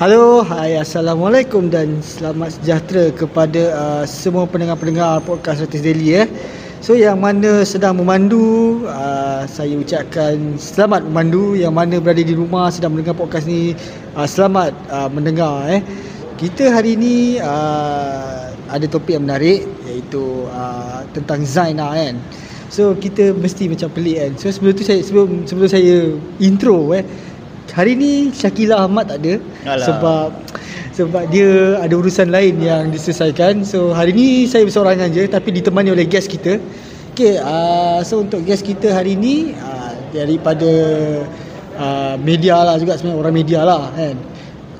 Halo, hai Assalamualaikum dan selamat sejahtera kepada uh, semua pendengar-pendengar podcast Ratis Daily eh. So yang mana sedang memandu, uh, saya ucapkan selamat memandu Yang mana berada di rumah sedang mendengar podcast ni, uh, selamat uh, mendengar eh. Kita hari ni uh, ada topik yang menarik iaitu uh, tentang Zain lah kan. So kita mesti macam pelik kan. So sebelum tu saya sebelum sebelum saya intro eh Hari ni Syakila Ahmad tak ada Alah. sebab sebab dia ada urusan lain yang diselesaikan. So hari ni saya bersorangan je tapi ditemani oleh guest kita. Okay, uh, so untuk guest kita hari ni uh, daripada uh, media lah juga sebenarnya orang media lah kan.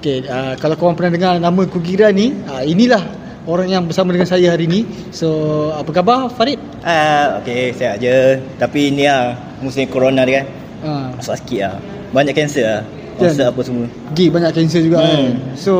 Okay, uh, kalau korang pernah dengar nama Kugiran ni, uh, inilah orang yang bersama dengan saya hari ni. So apa khabar Farid? Ah, okey, sihat je. Tapi ni lah musim corona ni kan. Uh, Masuk sikit lah. Banyak kanser lah. Kan? Kanser apa semua. Gigi banyak cancer juga hmm. kan. Hmm. So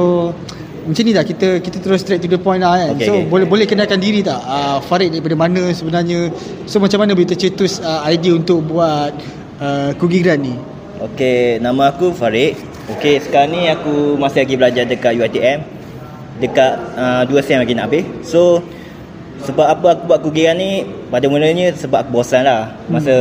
macam ni dah kita kita terus straight to the point lah kan. Okay, so okay. boleh boleh kenalkan diri tak? Uh, Farid daripada mana sebenarnya? So macam mana boleh tercetus uh, idea untuk buat uh, Kugigran ni? Okey, nama aku Farid. Okey, sekarang ni aku masih lagi belajar dekat UiTM. Dekat uh, 2 sem lagi nak habis. So sebab apa aku buat kugiran ni pada mulanya sebab aku bosan lah masa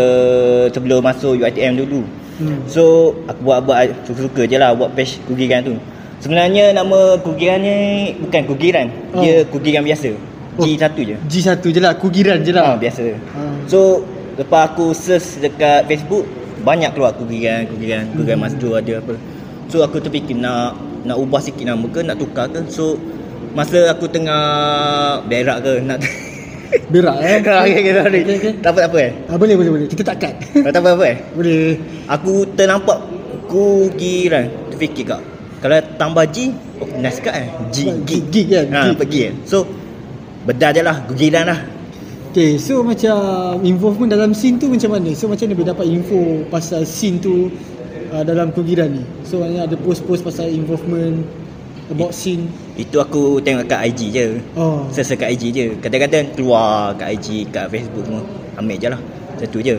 sebelum masuk UiTM dulu. Hmm. So aku buat-buat suka-suka je lah buat page kugiran tu. Sebenarnya nama kugiran ni bukan kugiran, Oh. dia kugiran biasa. Oh. G1 je. G1 je lah, Kugiran je Ha, lah. biasa. Ha. So lepas aku search dekat Facebook banyak keluar kugiran, kugiran, kugiran Hmm. masjid ada apa. So aku terfikir nak nak ubah sikit nama ke, nak tukar ke. So masa aku tengah berak ke nak Berak eh. okay, okay, sorry. Okay, okay. Tak apa tak apa eh. Ah, boleh boleh boleh. Kita tak cut. tak apa apa eh. boleh. Aku ternampak kugiran terfikir kak. Kalau tambah G, oh, nice kat eh. G, G. gig kan? Ha, Gig. pergi eh. So bedah je lah, kugiran lah. Okay, so macam involvement dalam scene tu macam mana? So macam mana boleh dapat info pasal scene tu uh, dalam Kugiran ni? So ada post-post pasal involvement about scene. Itu aku tengok kat IG je. Oh. Sesa kat IG je Kadang-kadang keluar kat IG Kat Facebook semua Ambil je lah Satu je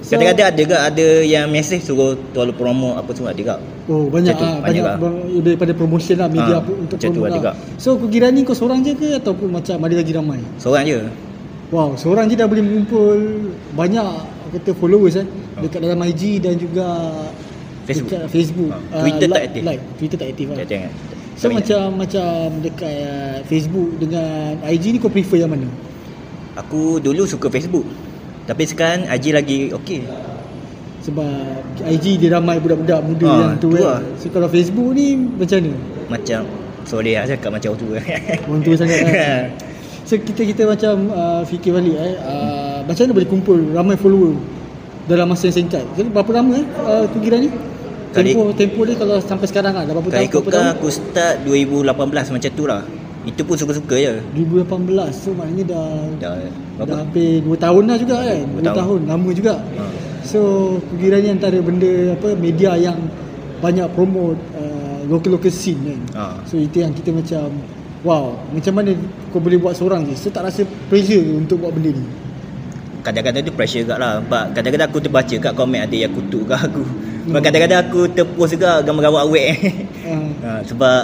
So- Kadang-kadang ada ke Ada yang message Suruh tolong promo Apa semua ada kak Oh banyak tu, ah banyak banyak, lah. daripada promotion lah media Ah, apa untuk ada lah. kak. So Kugiran ni kau seorang je ke ataupun macam ada lagi ramai? Seorang je Wow, seorang je dah boleh mengumpul banyak kata followers eh dekat dalam IG dan juga Facebook. dekat Facebook. Ah, Twitter tak like, aktif. Like, Twitter tak aktif lah. Tak tengok So macam macam dekat uh, Facebook dengan IG ni kau prefer yang mana? Aku dulu suka Facebook Tapi sekarang IG lagi okey Sebab IG dia ramai budak-budak muda Ah, yang tu tu kan. lah. So kalau Facebook ni macam mana? Macam Sorry lah cakap macam tu Orang tua sangat kan. So kita kita macam uh, fikir balik eh uh, macam mana boleh kumpul ramai follower dalam masa yang singkat. Jadi berapa lama eh uh, Kugiran ni? Kali- Tempoh tempoh dia kalau sampai sekarang lah dah berapa Kalau tahun? Berapa ikutkan aku start 2018 macam tu lah Itu pun suka-suka je 2018 so maknanya dah Dah dah hampir 2 tahun lah juga kan. 2 Dua tahun. tahun. lama juga. Ha. So Kugiran ni antara benda apa media yang banyak promote uh, local-local scene kan. Ha. So itu yang kita macam wow, macam mana kau boleh buat seorang je. So tak rasa pressure untuk buat benda ni. Kadang-kadang tu pressure kat lah Sebab kadang-kadang aku terbaca kat komen ada yang kutuk kat aku Sebab kadang-kadang aku terpost juga gambar-gambar awet Uh, ha, Sebab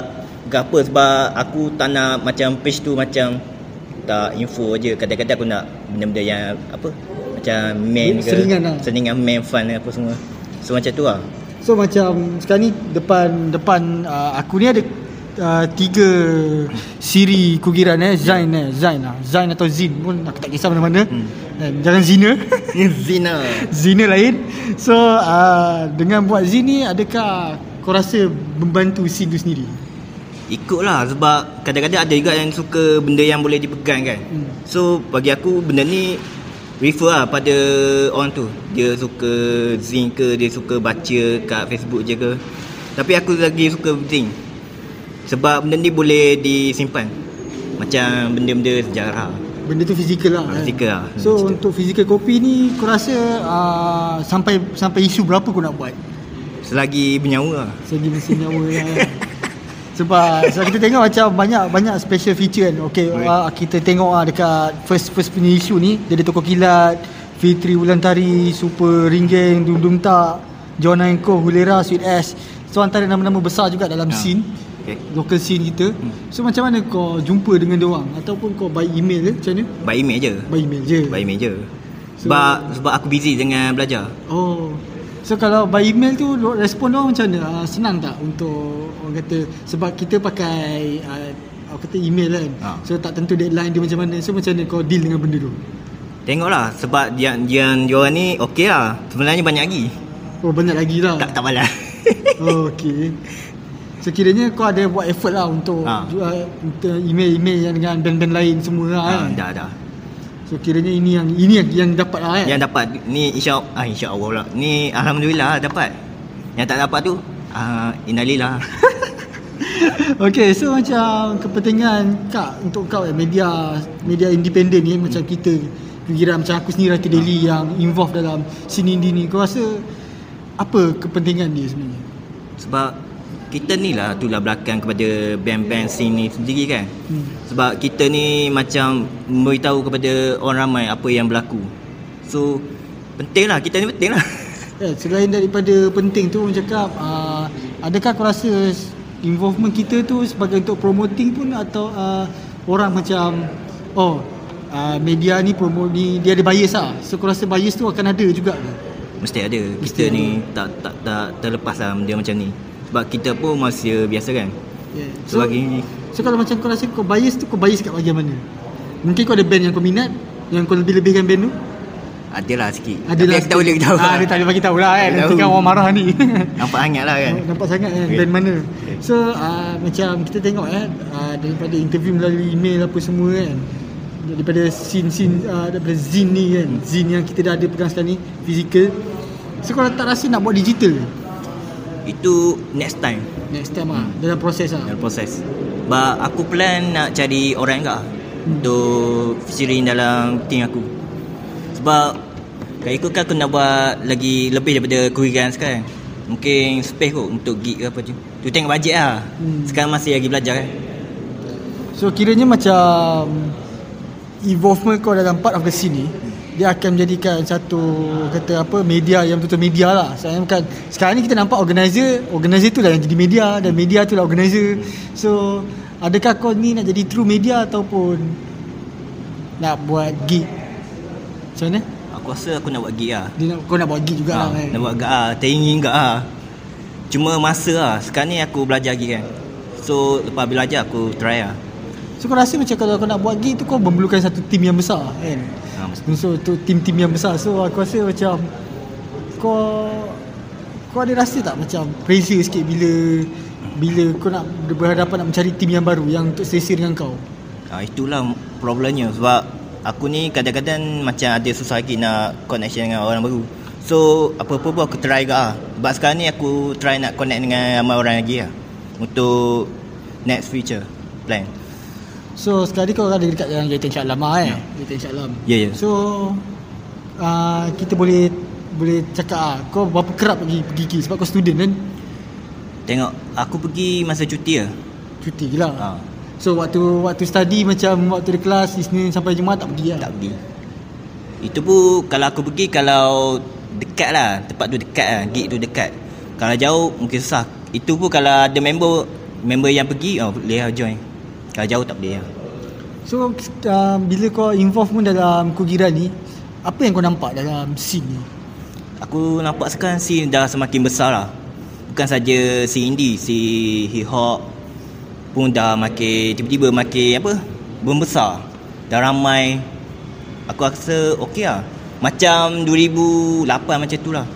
Kenapa? Sebab aku tak nak macam page tu macam Tak info je Kadang-kadang aku nak benda-benda yang apa Macam main ke Seringan lah. Seringan main fun apa semua So macam tu lah So macam sekarang ni depan depan uh, aku ni ada uh, tiga siri kugiran eh Zain eh Zain lah. Zain atau Zin pun aku tak kisah mana-mana. Hmm. eh, jangan zina. Zina. Zina lain. So uh, dengan buat Zin ni adakah kau rasa membantu scene tu sendiri? Ikut lah sebab kadang-kadang ada juga yang suka benda yang boleh dipegang kan? Hmm. So bagi aku benda ni refer lah pada orang tu. Dia suka zing ke, dia suka baca kat Facebook je ke. Tapi aku lagi suka zing Sebab benda ni boleh disimpan Macam benda-benda sejarah benda tu fizikal lah Ah, kan? fizikal lah. so tu. untuk fizikal kopi ni kau rasa uh, sampai sampai isu berapa kau nak buat Selagi bernyawa lah Segi mesin nyawa lah. Sebab sebab kita tengok macam banyak banyak special feature kan. Okay, uh, kita tengok ah dekat first first punya isu ni dia ada toko kilat, Fitri Wulantari, Super Ringgeng, Dum Dum Tak, John Anko, Hulera, Sweet S. So antara nama-nama besar juga dalam Ya. scene. Okay. Local scene kita. Hmm. So macam mana kau jumpa dengan dia orang ataupun kau by email ke macam mana? By email je. By email je. By email je. So- Sebab sebab aku busy dengan belajar. Oh. So kalau by email tu respon dia orang macam mana? Uh, senang tak untuk orang kata sebab kita pakai uh, aku kata email kan. Ha. So tak tentu deadline dia macam mana. So macam mana kau deal dengan benda tu? Tengoklah sebab dia dia diorang ni okey lah. Sebenarnya banyak lagi. Oh banyak lagi lah. Tak tak malas. Oh, okay. So kiranya kau ada buat effort lah untuk Ha. jual untuk email-email yang dengan band-band lain semua lah ha, kan. dah dah. So kiranya ini yang ini yang, yang dapat lah kan. Yang dapat ni insya ah insya Allah lah. Ni alhamdulillah dapat. Yang tak dapat tu ah innalillah. Okay, so macam kepentingan kak untuk kau eh, media media independen ni macam kita kira macam aku sendiri Rati Daily yang involved dalam indie ni kau rasa apa kepentingan dia sebenarnya? Sebab kita ni lah itulah belakang kepada band-band scene ni sendiri kan. Hmm. Sebab kita ni macam memberitahu kepada orang ramai apa yang berlaku. So penting lah kita ni penting lah. Eh, selain daripada penting tu orang cakap uh, adakah kau rasa involvement kita tu sebagai untuk promoting pun atau uh, orang macam oh uh, media ni promote ni dia ada bias lah. So kau rasa bias tu akan ada juga ke? Mesti ada. Mesti Kita ada. ni tak tak tak terlepas lah dia macam ni. Sebab kita pun manusia biasa kan. Yeah. So, Sebagai so kalau macam kau rasa kau bias tu kau bias kat bahagian mana? Mungkin kau ada band yang kau minat yang kau lebih-lebihkan band tu? adalah sikit. Ada Tapi aku tak boleh beritahu. Ah, dia tak boleh bagi tahu lah kan. Nanti tahu. kan orang marah ni. Nampak hangat lah kan. Nampak sangat kan Okay. band mana. So uh, macam kita tengok eh uh, daripada interview melalui email apa semua kan. Daripada scene-scene uh, daripada zine ni kan. Zine yang kita dah ada pegang sekarang ni physical. So kau tak rasa nak buat digital? Itu next time Next time ah dalam proses ah. dalam proses. Sebab aku plan nak cari orang enggak untuk featuring dalam team aku. Sebab kalau ikutkan aku nak buat lagi lebih daripada kurigan sekarang. Mungkin space kot untuk gig ke apa tu. Tu tengok bajet lah. Hmm. Sekarang masih lagi belajar kan. So kiranya macam involvement kau dalam part of the scene ni dia akan menjadikan satu kata apa media yang betul-betul media lah. Saya bukan sekarang ni kita nampak organizer, organizer tu lah yang jadi media dan media tu lah organizer. So adakah kau ni nak jadi true media ataupun nak buat gig? Macam mana? Aku rasa aku nak buat gig lah. Dia nak, kau nak buat gig juga Ha, lah kan? nak buat gak ah, teringin gak ah. Cuma masa lah. Sekarang ni aku belajar lagi kan. So lepas belajar aku try lah. So kau rasa macam kalau kau nak buat gig tu kau memerlukan satu tim yang besar kan? Ha. So tu tim-tim yang besar So aku rasa macam Kau Kau ada rasa tak macam Pressure sikit bila Bila kau nak berhadapan nak mencari tim yang baru Yang untuk selesa dengan kau Ha, itulah problemnya sebab aku ni kadang-kadang macam ada susah lagi nak connection dengan orang baru. So apa-apa pun aku try ke ah. Sebab sekarang ni aku try nak connect dengan ramai orang lagi lah. Untuk next future plan. So sekali kau ada dekat yang Jaitan Shah Alam lah eh Ya. Jaitan Shah Alam Ya, ya. So uh, Kita boleh Boleh cakap ah, Kau berapa kerap pergi Pergi gig Sebab kau student kan Tengok aku pergi masa cuti lah. Cuti je lah Ha, So waktu Waktu study macam Waktu di kelas Isnin sampai Jumaat tak pergi lah tak pergi. Itu pun kalau aku pergi kalau dekat lah. Tempat tu dekat lah. Gig tu dekat. Kalau jauh mungkin susah. Itu pun kalau ada member member yang pergi oh boleh lah join. Kalau jauh tak boleh lah. So uh, bila kau involvement dalam kugiran ni Apa yang kau nampak dalam scene ni? Aku nampak sekarang scene dah semakin besar lah Bukan saja si indie, si hip hop pun dah makin tiba-tiba makin apa? Membesar. Dah ramai. Aku rasa okey lah. Macam 2008 macam tu lah.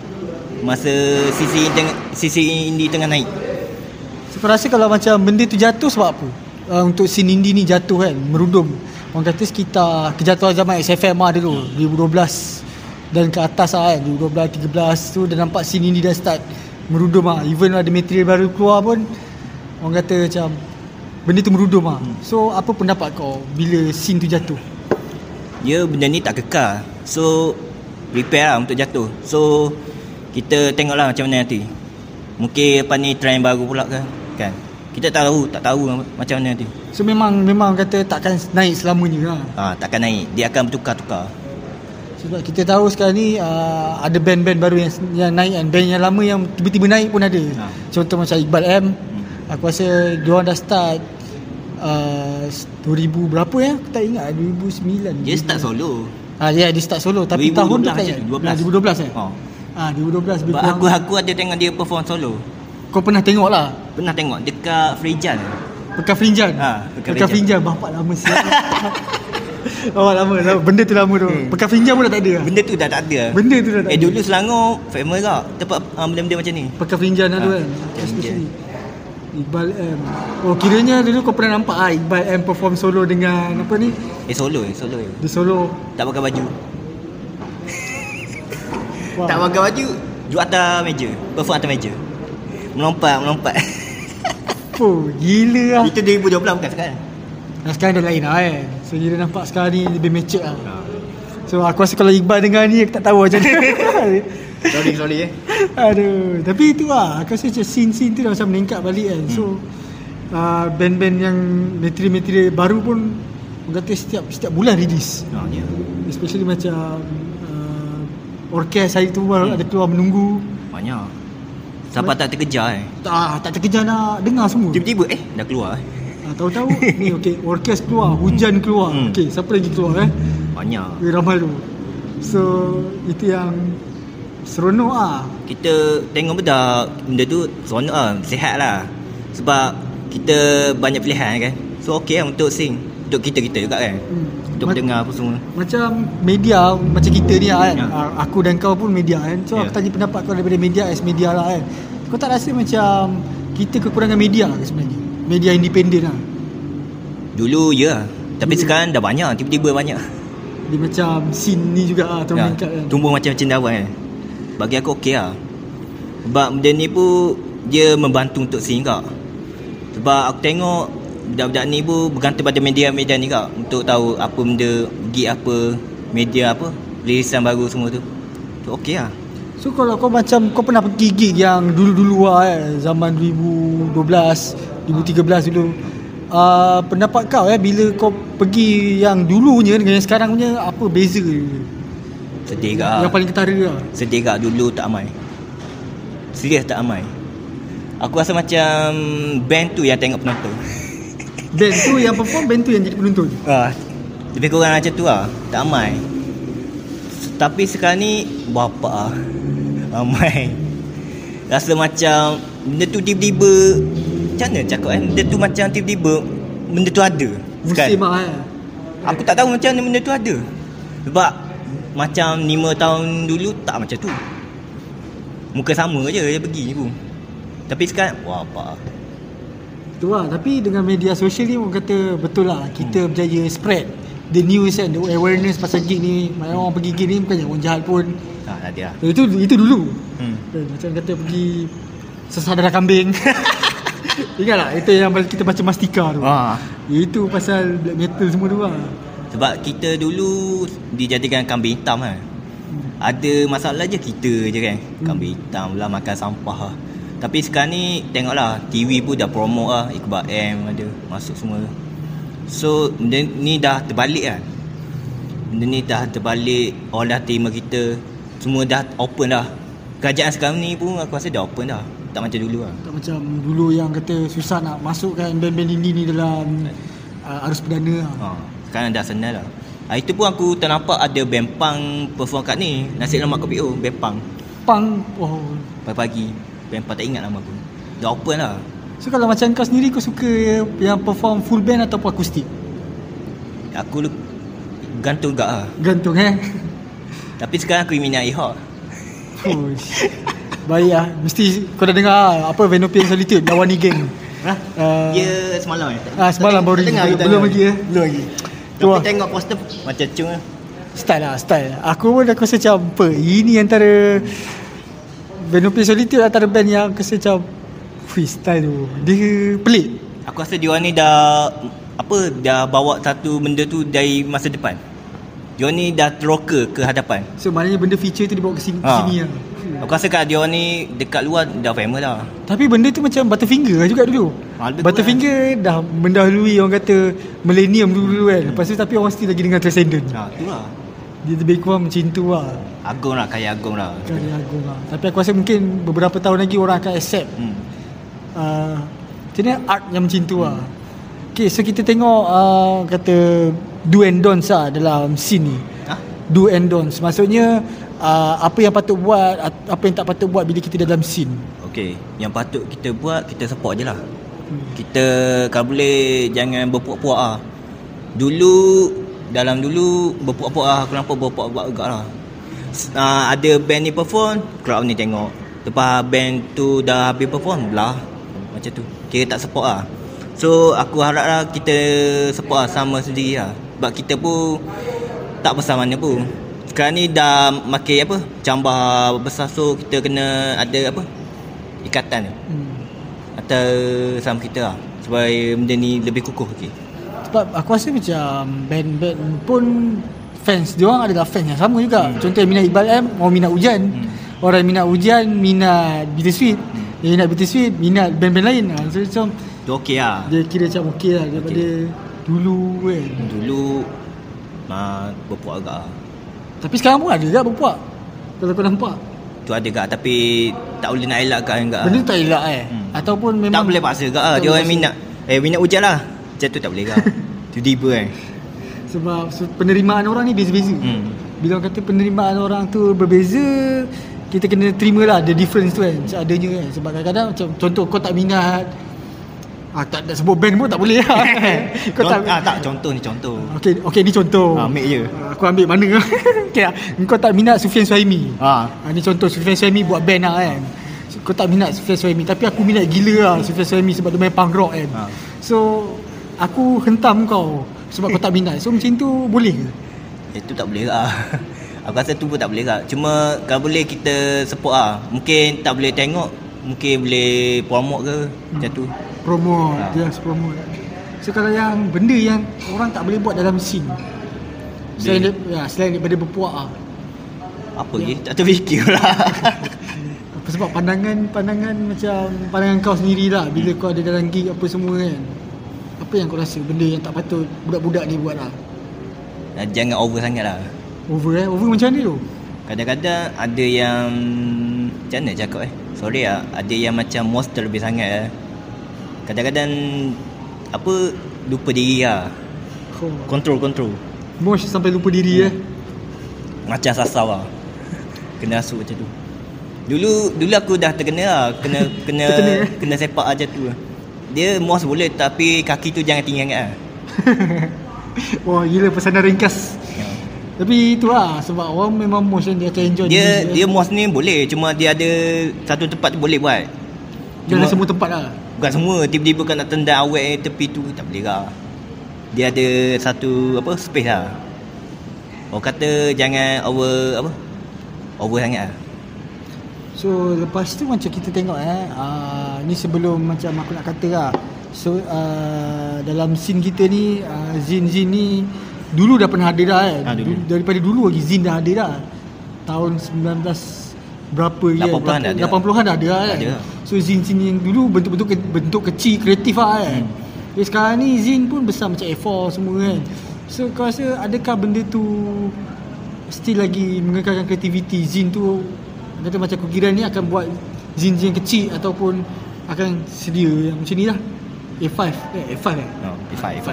Masa sisi sisi indie tengah naik. So kau rasa kalau macam benda tu jatuh sebab apa? Uh, untuk scene indie ni jatuh kan, merudum Orang kata sekitar kejatuhan zaman SFM lah dulu 2012 Dan ke atas lah kan, 2012, 13 tu dah nampak scene indie dah start merudum lah Even ada material baru keluar pun Orang kata macam Benda tu merudum lah So apa pendapat kau bila scene tu jatuh? Ya benda ni tak kekal. So prepare lah untuk jatuh. So kita tengoklah macam mana nanti. Mungkin lepas ni trend baru pula kan. Kan. Kita tak tahu, tak tahu macam mana nanti. So memang memang kata takkan naik selamanya lah Ha, takkan naik. Dia akan bertukar-tukar. Sebab kita tahu sekarang ni uh, ada band-band baru yang yang naik kan Band yang lama yang tiba-tiba naik pun ada Ha. Contoh macam Iqbal M Aku rasa diorang dah start uh, 2000 berapa ya? Aku tak ingat 2009. Dia start solo. Ah ya, dia start solo tapi 2012 tahun tu tak macam ingat. tu, 12. Ah, 2012 eh? Oh. Ah 2012 lebih kurang. aku aku ada tengok dia perform solo. Kau pernah tengok lah Pernah tengok dekat Frejan. Pekan Frinjan. Ha, Pekan Pekan Frinjan bapak lama siap. bapak lama, lama. Benda tu lama tu. Hmm. Pekan Frinjan pun dah tak ada. Benda tu dah tak ada. Benda tu dah tak Eh ada. dulu Selangor famous tak tempat uh, benda-benda macam ni. Pekan Frinjan lah tu Ha, kan. Especially. Iqbal M. Oh kiranya dulu kau pernah nampak ah Iqbal M perform solo dengan apa ni? Eh solo eh, solo eh. Dia solo. Tak pakai baju. Wah. Tak pakai baju, duduk atas meja. Perform atas meja. Melompat, melompat. Oh, gila lah. Itu 2012 bukan sekarang. Nah, sekarang dah lain lah kan. So dia nampak sekarang ni lebih mature lah. Ha. So aku rasa kalau Iqbal dengar ni aku tak tahu macam mana. Sorry, sorry eh. Aduh, tapi itu lah. Aku rasa macam scene-scene tu dah macam meningkat balik kan. So uh, band-band yang material-material baru pun orang kata setiap setiap bulan release. Ha, ya. Especially macam uh, orkes hari tu baru ada keluar menunggu. Banyak. Sampai tak terkejar eh. Tak, tak terkejar nak dengar semua. Tiba-tiba eh dah keluar eh. Ah, tahu-tahu ni okey, orkes keluar, hujan keluar. Hmm. Okey, siapa lagi keluar eh? Banyak. Weh Ramal tu. So, itu yang seronok ah. Kita tengok benda benda tu seronok lah, sihat lah. Sebab kita banyak pilihan kan. So okey lah untuk sing. Untuk kita-kita juga kan. Hmm. Untuk Ma- mendengar apa semua. Macam media macam kita ni lah kan. Ya. Ah, Aku dan kau pun media kan. So Ya. aku tanya pendapat kau daripada media as media lah kan. Kau tak rasa macam kita kekurangan media ke sebenarnya? Media independen lah. Dulu ya lah. Tapi Dulu. sekarang dah banyak. Tiba-tiba banyak. Dia macam scene ni juga lah terus Ya, meningkat kan. tumbuh macam cendawan kan. Bagi aku okey lah. Sebab benda ni pun dia membantu untuk sing kak. Sebab aku tengok budak-budak ni pun bergantung pada media-media ni kak untuk tahu apa benda gig apa media apa rilisan baru semua tu. Tu okey lah. So kalau kau macam kau pernah pergi gig yang dulu-dulu lah eh, zaman 2012, 2013 dulu. Uh, pendapat kau eh bila kau pergi yang dulunya dengan yang sekarang punya apa beza? Sedih Yang kak. paling ketara lah. Sedih kak dulu tak amai. Serius tak amai. Aku rasa macam band tu yang tengok penonton. Band tu yang perform Band tu yang jadi penonton Ah, lebih kurang macam tu lah. Tak amai. Tapi sekarang ni bapa ah. Amai. Rasa macam benda tu tiba-tiba macam mana cakap kan? Benda tu macam tiba-tiba benda tu ada. Musim lah eh Aku tak tahu macam mana benda tu ada. Sebab macam 5 tahun dulu tak macam tu. Muka sama je dia pergi pun. Tapi sekarang wah apa. Tu lah Tapi dengan media sosial ni Orang kata betul lah Kita Hmm. berjaya spread The news and the awareness pasal gig ni Banyak orang pergi gig ni Bukan orang jahat pun Ah, dah dia. Itu itu dulu Hmm. Macam kata pergi Sesadara kambing Ingat tak Itu yang kita baca Mastika tu Ah. Itu pasal black metal semua tu lah Sebab kita dulu dijadikan kambing hitam kan. Ada masalah je kita je kan. Kambing hitam lah makan sampah lah. Tapi sekarang ni tengoklah TV pun dah promote lah Iqbal M ada masuk semua. So benda ni dah terbalik kan. Benda ni dah terbalik orang dah terima kita. Semua dah open dah. Kerajaan sekarang ni pun aku rasa dah open dah. Tak macam dulu lah. Tak macam dulu yang kata Susah nak masukkan band-band indie ni dalam uh, Arus perdana lah Ha, sekarang dah senang lah. Ha, itu pun aku ternampak ada band punk perform kat ni. Nasi lemak kopi oh, band punk. Punk oh. Pagi-pagi Punk tak ingat nama aku Dah open lah. So kalau macam kau sendiri Kau suka yang perform full band Ataupun akustik? Aku lu Gantung gak lah. Gantung eh? Tapi sekarang aku minat hop Uish. Baik lah. Mesti kau dah dengar lah, Apa Venopian Solitude Dawani Gang. Ha? uh, Dia semalam eh? Ah, semalam baru dengar belum- lagi, eh? Belum lagi. Tu Tapi tengok poster Macam cung lah Style lah style. Aku pun aku rasa macam apa Ini antara Venopian Solitude Antara band yang aku rasa macam Wih style tu. Dia pelik. Aku rasa dia ni dah Apa Dah bawa satu benda tu Dari masa depan. Dia ni dah teroka ke hadapan. So maknanya benda feature tu Dibawa ke sini, Ha. ke sini lah. Aku rasa kat dia ni Dekat luar dah famous lah. Tapi benda tu macam Butterfinger lah juga dulu. Ah, lebih Butterfinger dah mendahului orang kata Millennium dulu kan. Lepas tu tapi orang still lagi dengan Transcendent. Ha, tu lah Dia lebih kurang macam tu lah. Agung lah Kaya agung lah. Karya agung lah. Tapi aku rasa mungkin Beberapa tahun lagi orang akan accept. Hmm. uh, Macam mana? Art yang macam tu lah. Okay so kita tengok uh, Kata Do and don'ts lah Dalam scene ni. Ha? Do and don'ts. Maksudnya uh, Apa yang patut buat at- Apa yang tak patut buat Bila kita dalam scene. Okey, yang patut kita buat kita support je lah. Kita kalau boleh jangan berpuak-puak ah. Dulu dalam dulu berpuak-puak ah, aku nampak berpuak-puak agak lah. Uh, ada band ni perform, crowd ni tengok. Lepas band tu dah habis perform, belah. Macam tu. Kira tak support lah. So aku harap lah kita support lah sama sendiri lah. Sebab kita pun tak besar mana pun. Sekarang ni dah makin apa? Cambar besar so kita kena ada apa? Ikatan hmm. atau sama kita lah supaya benda ni lebih kukuh lagi. Sebab aku rasa macam Band-band pun Fans dia orang adalah fans yang sama juga hmm. Contoh minat Iqbal M Orang minat Hujan Hmm. Orang minat Hujan Minat Bittersweet hmm. Yang minat Bittersweet Minat band-band lain ha. So macam Tu okey lah. Dia kira macam okey lah Daripada Dulu kan Dulu uh, berpuak agak lah. Tapi sekarang pun ada juga berpuak Kalau kau nampak Tu ada gak tapi tak boleh nak elakkan gak. Benda tak elak eh Hmm. Ataupun memang tak boleh paksa gak lah. tak Dia orang minat. Eh minat hujan lah. Macam tu tak boleh gak. Tiba-tiba kan. Sebab so, penerimaan orang ni beza-beza Hmm. Bila orang kata penerimaan orang tu berbeza Kita kena terima lah the difference tu kan Seadanya kan Sebab kadang-kadang macam Contoh kau tak minat ah, tak, tak sebut band pun tak boleh lah Kau tak ah, tak contoh ni contoh. Okay, okay ni contoh Ah, ambil je. Ah, Aku ambil mana okay, lah. Kau tak minat Sufian Suhaimi Ha. ah, Ni contoh Sufian Suhaimi buat band lah kan Kau tak minat Sufian Suhaimi Tapi aku minat gila lah Sufian Suhaimi Sebab dia main punk rock kan Ha. So Aku hentam kau Sebab kau tak minat So macam tu boleh ke? Itu tak boleh lah. Aku rasa tu pun tak boleh lah. Cuma kalau boleh kita support lah. Mungkin tak boleh tengok. Mungkin boleh promote ke. Macam tu. Promote Ha. Just promote So kalau yang Benda yang Orang tak boleh buat dalam scene Selain, Dia- ya, selain daripada berpuak lah Apa Ya. lagi? Tak terfikir lah. Sebab pandangan Pandangan macam Pandangan kau sendiri lah Bila Hmm. kau ada dalam gig Apa semua kan Apa yang kau rasa Benda yang tak patut Budak-budak ni buat lah? Jangan over sangat lah. Over eh? Over macam mana tu? Kadang-kadang ada yang Macam mana cakap eh? Sorry lah Ada yang macam monster lebih sangat lah Kadang-kadang Apa Lupa diri lah. Oh. Control control. Mosh sampai lupa diri eh? Macam sasau lah. Kena rasuk macam tu. Dulu Dulu aku dah terkena lah. Kena Kena Terkena, eh? Kena sepak macam tu Dia mos boleh Tapi kaki tu jangan tinggi sangat lah Wah gila pesanan ringkas. Ya. Tapi itulah Sebab orang memang kan Dia akan enjoy Dia diri Dia mos ni boleh Cuma dia ada Satu tempat tu boleh buat. Cuma- semua tempat lah. Bukan semua Tiba-tiba kau nak tendang awet tepi tu Tak boleh lah. Dia ada satu Apa Space lah. Orang kata Jangan over Apa Over sangat lah So lepas tu macam kita tengok eh uh, Ni sebelum macam aku nak kata lah So uh, dalam scene kita ni uh, Zin-Zin ni Dulu dah pernah ada dah kan Ah, dulu. Du- Daripada dulu lagi Zin dah ada dah Tahun 19 Berapa kan 80-an dah ada. 80-an dah ada lah kan Ada. So Zin-Zin yang dulu bentuk-bentuk ke- bentuk kecil kreatif lah kan hmm. Jadi sekarang ni Zin pun besar macam A4 semua kan So kau rasa adakah benda tu Still lagi mengekalkan kreativiti Zin tu Kata macam kukiran ni akan buat yang kecil Ataupun Akan sedia yang macam ni lah. A5 Eh A5 eh? No, A5 A5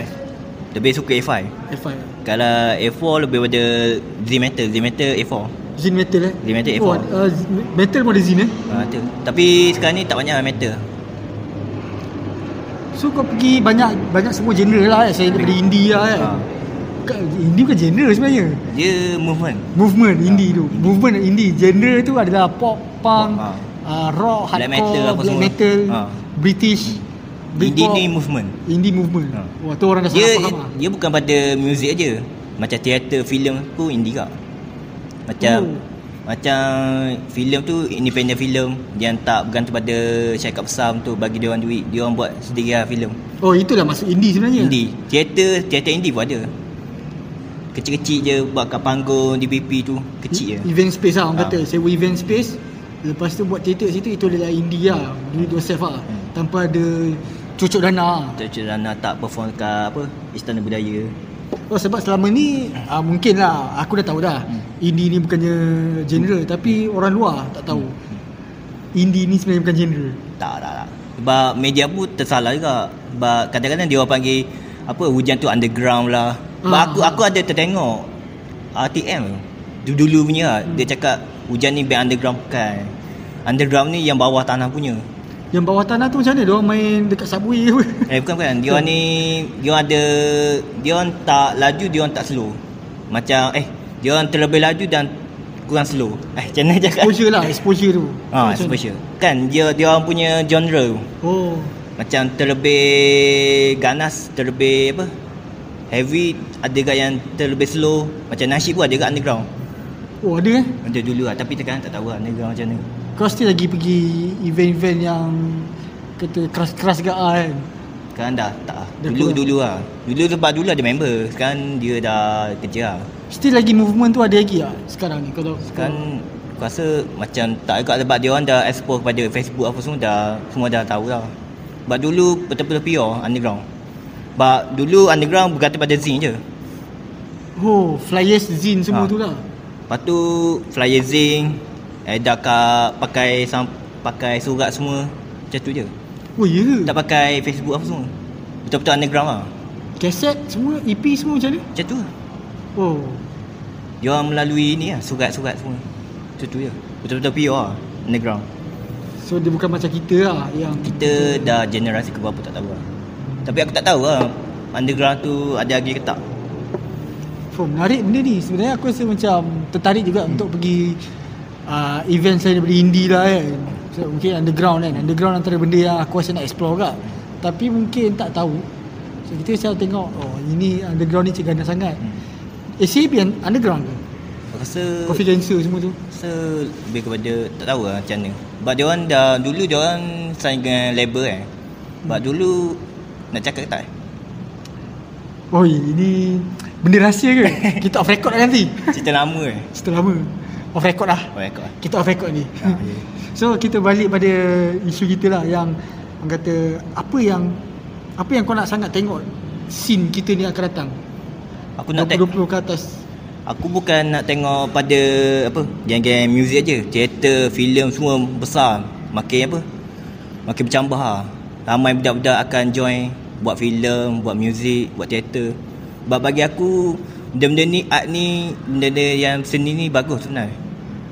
Lebih suka A5 A5 Kalau A4 lebih pada Z metal. Z metal A4 Zin metal eh? Zin metal A4 oh, uh, Metal pun ada zin eh? Ha, tu. Tapi sekarang ni tak banyak lah metal. So kau pergi banyak Banyak semua genre lah eh? Saya daripada indie lah eh? Ha. Indie bukan genre sebenarnya Dia movement Movement indie tu Movement indie Genre tu adalah pop, punk, Pop, uh, rock, Black hardcore, metal apa black semua. metal, Ha. British, Indie Britpop, ni movement indie movement. Ha. Wah tu orang dah dia, salah faham lah. dia bukan pada muzik aja Macam teater, filem pun indie kak Macam Oh. Macam filem tu independent filem Yang tak bergantung pada syarikat besar tu Bagi dia orang duit Dia orang buat sendiri lah filem Oh itu dah masuk indie sebenarnya. Indie Teater Teater indie pun ada Kecil-kecil je Buat kat panggung DPP tu Kecil je Event space lah orang Ha. kata. Sewa event space. Lepas tu buat theater situ itu adalah indie lah. Do it yourself lah. Hmm. Tanpa ada cucuk dana cakap nak tak perform kat apa Istana Budaya Oh sebab selama ni ah, mungkin lah aku dah tahu dah. Hmm. Indie ni bukannya genre tapi orang luar tak tahu. Hmm. Indie ni sebenarnya bukan genre. Tak tak tak Sebab media pun tersalah juga. Sebab kadang-kadang dia orang panggil apa hujan tu underground lah. Sebab Ah. aku aku ada tertengok RTM dulu-dulu punya lah. Dia cakap hujan ni band underground bukan. Underground ni yang bawah tanah punya. Yang bawah tanah tu macam mana? Dia orang main dekat subway ke? Eh bukan bukan. Dia ni dia ada dia orang tak laju, dia orang tak slow. Macam eh dia orang terlebih laju dan kurang slow. Eh macam mana cakap? Exposure lah, exposure tu. Ah, Macam exposure. Kan dia dia orang punya genre. Oh. Macam terlebih ganas, terlebih apa? Heavy, ada kat yang terlebih slow. Macam nasyid pun ada kat underground. Oh, ada eh? Ada dulu lah tapi sekarang tak tahu lah underground macam mana. Kau still lagi pergi event-event yang kata keras-keras gak ah kan? Sekarang dah tak lah. Dulu kurang. dulu lah. Dulu sebab dulu ada member. Sekarang dia dah kerja lah. Still lagi movement tu ada lagi lah sekarang ni kalau Sekarang aku rasa macam tak agak sebab dia orang dah expose pada Facebook apa semua dah semua dah tahu lah. Sebab dulu betul-betul pure underground. Sebab dulu underground bergantung pada zine je. Oh, flyers, zine semua Ah. tu lah. Lepas tu flyer zine, edar kat pakai sam, pakai surat semua. Macam tu je. Oh, ya ke? Tak pakai Facebook apa semua. Betul-betul underground lah. Kaset semua, EP semua macam mana? Macam tu lah. Oh. Dia orang melalui ni lah, surat-surat semua. Macam tu je. Betul-betul pure lah. Underground. So dia bukan macam kita lah yang Kita dah generasi ke berapa tak tahu lah. Tapi aku tak tahu lah. Underground tu ada lagi ke tak. Oh, menarik benda ni. Sebenarnya aku rasa macam tertarik juga hmm. untuk pergi uh, event saya daripada indie lah kan. So, mungkin underground kan. Underground antara benda yang aku rasa nak explore juga. Tapi mungkin tak tahu. So kita macam tengok, oh ini underground ni cegana sangat. Hmm. ACAB un- underground ke? Aku rasa Coffee Cancer semua tu. rasa lebih kepada tak tahu lah macam mana. Sebab dia orang dah dulu dia orang sign dengan label kan. Sebab Hmm. dulu nak cakap tak? eh? Oh ini benda rahsia ke? kita off record lah nanti. Cerita lama eh. Cerita lama. Off record lah. Oh, rekod lah. Kita off record ni. Ya. So kita balik pada isu kita lah yang orang kata apa yang apa yang kau nak sangat tengok scene kita ni akan datang. Aku nak tengok 20 ke atas. Aku bukan nak tengok pada apa Geng-geng muzik aje Teater, filem semua besar Makin apa Makin bercambah lah Ramai budak-budak akan join Buat filem, buat muzik, buat teater Sebab bagi aku Benda-benda ni, art ni Benda-benda yang seni ni bagus sebenarnya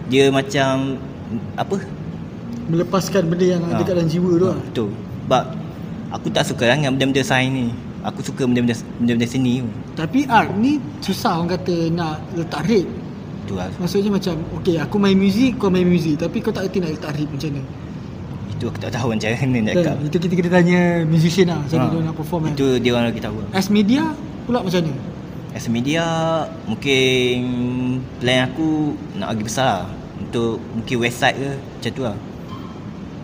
Dia macam Apa Melepaskan benda yang ada Ah. kat dalam jiwa tu lah. Betul Sebab Aku tak suka sangat benda-benda sains ni Aku suka benda-benda benda-benda seni tu Tapi art ni susah orang kata nak letak rate. Tu lah Maksudnya macam okay aku main muzik, kau main muzik tapi kau tak reti nak letak rate macam mana. Itu aku tak tahu macam mana nak Kan? cakap Itu kita kita tanya musician lah macam mana Ha. dia nak perform kan. Itu dia orang lagi tahu. As media pula macam mana? As media Mungkin Plan aku Nak bagi besar lah Untuk Mungkin website ke Macam tu lah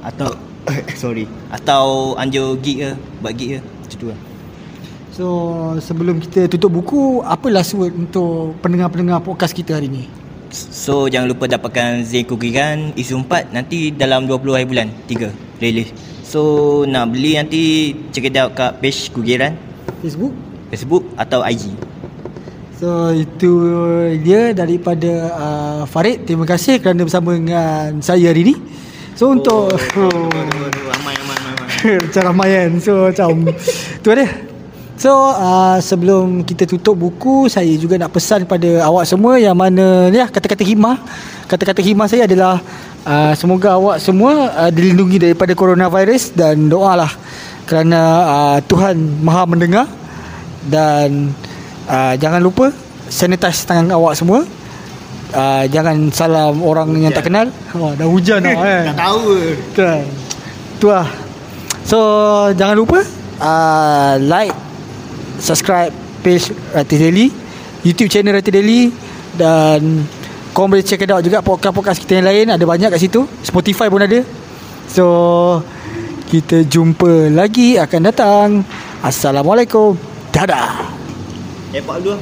Atau Sorry Atau anjur gig ke Buat gig ke Macam tu lah So sebelum kita tutup buku Apa last word untuk pendengar-pendengar podcast kita hari ni? So jangan lupa dapatkan Zain Kukiran Isu 4 Nanti dalam 20 hari bulan 3 Release So nak beli nanti Check it out kat page Kukiran Facebook? Facebook atau IG So itu dia daripada uh, Farid Terima kasih kerana bersama dengan saya hari ni So untuk oh. Ramai ramai ramai Macam ramai kan So macam Tu dia So uh, sebelum kita tutup buku Saya juga nak pesan kepada awak semua Yang mana ni lah kata-kata hikmah Kata-kata hikmah saya adalah uh, Semoga awak semua uh, dilindungi daripada coronavirus Dan doalah Kerana uh, Tuhan maha mendengar. Dan uh, Jangan lupa Sanitize tangan awak semua. Uh, Jangan salam orang yang tak kenal. Oh, Dah hujan dah kan Tak tahu. Kan? Tu lah. So Jangan lupa uh, Like Subscribe Page Rati Daily YouTube channel Rati Daily Dan Korang boleh check it out juga Podcast-podcast kita yang lain. Ada banyak kat situ. Spotify pun ada. So Kita jumpa lagi Akan datang. Assalamualaikum. Dadah. Pak dulu